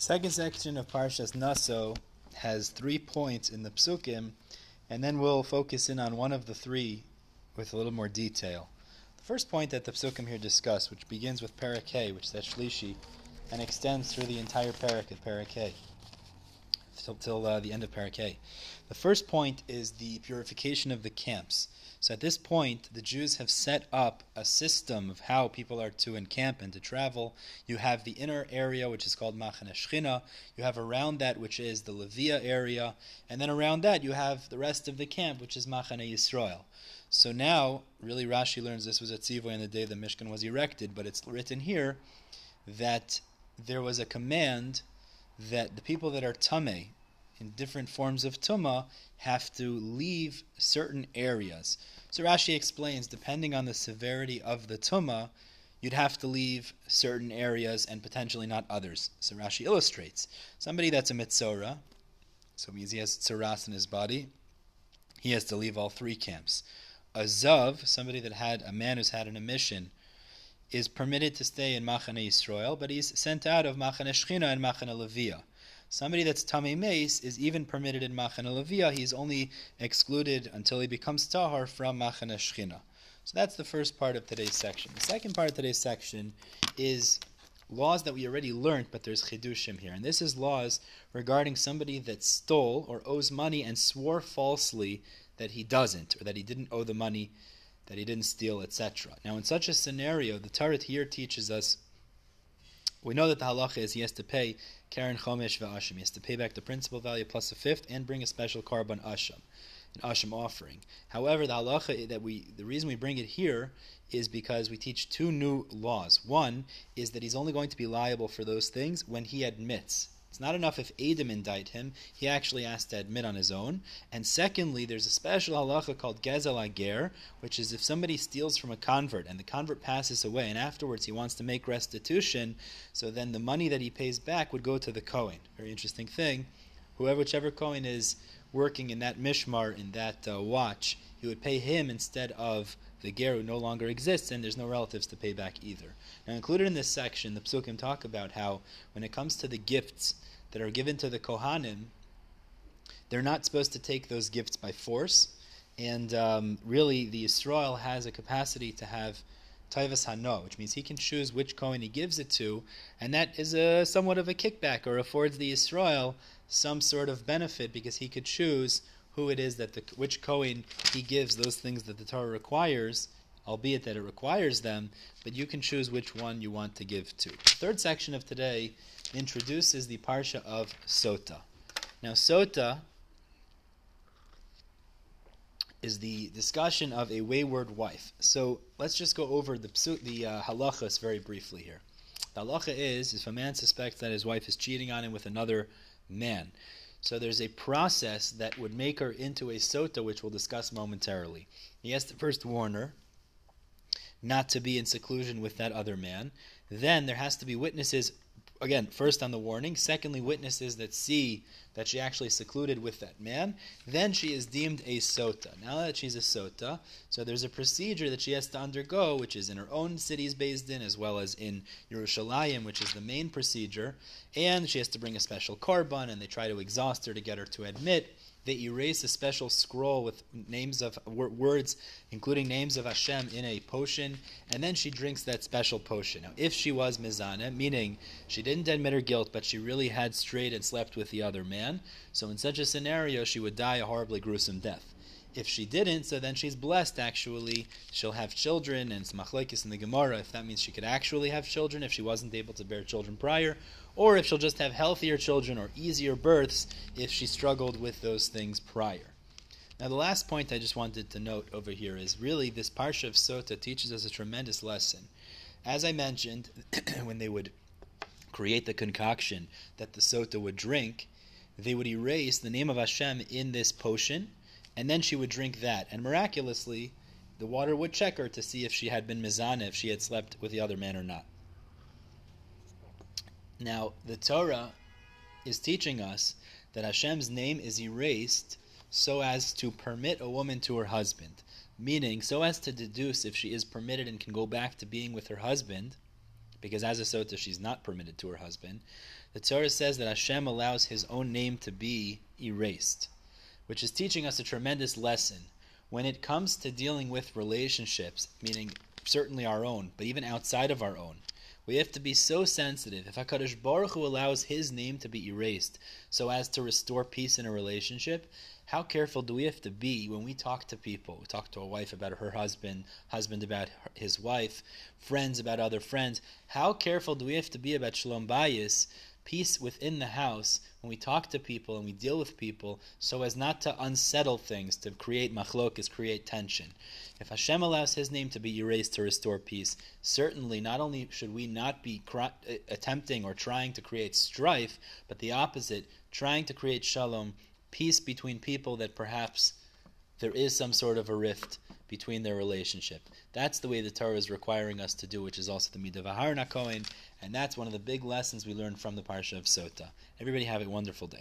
Second section of Parshas Naso has three points in the psukim, and then we'll focus in on one of the three with a little more detail. The first point that the psukim here discuss, which begins with Parak which says Shlishi, and extends through the entire Parak of Parak till, till uh, the end of Parak The first point is the purification of the camps. So at this point, the Jews have set up a system of how people are to encamp and to travel. You have the inner area, which is called Machane Shchina. You have around that, which is the Levia area. And then around that, you have the rest of the camp, which is Machane Yisrael. So now, really, Rashi learns this was at Tzivoy on the day the Mishkan was erected, but it's written here that there was a command that the people that are Tameh, in different forms of tuma have to leave certain areas. So Rashi explains, depending on the severity of the tuma, you'd have to leave certain areas and potentially not others. So Rashi illustrates somebody that's a mitzora, so means he has tzaras in his body, he has to leave all three camps. A zav, somebody that had a man who's had an emission, is permitted to stay in Machane Yisrael, but he's sent out of Machane Shechina and Machane Levia. Somebody that's Tamei Meis is even permitted in Machane Levia. He's only excluded until he becomes Tahar from Machane Shchina. So that's the first part of today's section. The second part of today's section is laws that we already learned, but there's chidushim here. And this is laws regarding somebody that stole or owes money and swore falsely that he doesn't, or that he didn't owe the money, that he didn't steal, etc. Now, in such a scenario, the Torah here teaches us we know that the halacha is he has to pay Keren Chomesh V'Asham. He has to pay back the principal value plus a fifth and bring a special korban Asham, an Asham offering. However, the halacha that we, the reason we bring it here is because we teach two new laws. One is that he's only going to be liable for those things when he admits it's not enough if eidim indict him, he actually has to admit on his own. And secondly, there's a special halacha called Gezel Ager, which is if somebody steals from a convert and the convert passes away and afterwards he wants to make restitution, so then the money that he pays back would go to the Kohen. Very interesting thing. Whoever, whichever Kohen is working in that mishmar, in that uh, watch, he would pay him instead of the ger who no longer exists, and there's no relatives to pay back either. Now, included in this section, the psukim talk about how when it comes to the gifts that are given to the kohanim, they're not supposed to take those gifts by force, and um, really, the Yisrael has a capacity to have Taivas Hano, which means he can choose which Kohen he gives it to, and that is a somewhat of a kickback or affords the Israel some sort of benefit because he could choose who it is that the which Kohen he gives those things that the Torah requires, albeit that it requires them, but you can choose which one you want to give to. The third section of today introduces the parsha of Sota. Now Sota is the discussion of a wayward wife. So let's just go over the the uh, halachas very briefly here. The halacha is if a man suspects that his wife is cheating on him with another man, so there's a process that would make her into a sota, which we'll discuss momentarily. He has to first warn her not to be in seclusion with that other man. Then there has to be witnesses again, first on the warning, secondly, witnesses that see that she actually secluded with that man, then she is deemed a sota. Now that she's a sota, so there's a procedure that she has to undergo, which is in her own cities beis din, as well as in Yerushalayim, which is the main procedure, and she has to bring a special korban, and they try to exhaust her to get her to admit they erase a special scroll with names of words, including names of Hashem, in a potion, and then she drinks that special potion. Now, if she was mizana, meaning she didn't admit her guilt, but she really had strayed and slept with the other man, so in such a scenario, she would die a horribly gruesome death. If she didn't, so then she's blessed. Actually, she'll have children, and it's machlekes in the Gemara if that means she could actually have children if she wasn't able to bear children prior, or if she'll just have healthier children or easier births if she struggled with those things prior. Now, the last point I just wanted to note over here is really this Parsha of Sota teaches us a tremendous lesson. As I mentioned, when they would create the concoction that the Sota would drink, they would erase the name of Hashem in this potion, and then she would drink that. And miraculously, the water would check her to see if she had been mizana, if she had slept with the other man or not. Now, the Torah is teaching us that Hashem's name is erased so as to permit a woman to her husband, meaning so as to deduce if she is permitted and can go back to being with her husband, because as a sota she's not permitted to her husband, the Torah says that Hashem allows His own name to be erased, which is teaching us a tremendous lesson when it comes to dealing with relationships, meaning certainly our own, but even outside of our own. We have to be so sensitive. If HaKadosh Baruch Hu allows His name to be erased so as to restore peace in a relationship, how careful do we have to be when we talk to people? We talk to a wife about her husband, husband about his wife, friends about other friends. How careful do we have to be about Shalom Bayis, peace within the house, when we talk to people and we deal with people, so as not to unsettle things, to create machlokas, create tension? If Hashem allows His name to be erased to restore peace, certainly not only should we not be uh, attempting or trying to create strife, but the opposite, trying to create shalom, peace between people that perhaps there is some sort of a rift between their relationship. That's the way the Torah is requiring us to do, which is also the midah kohen, and that's one of the big lessons we learned from the parsha of Sota. Everybody have a wonderful day.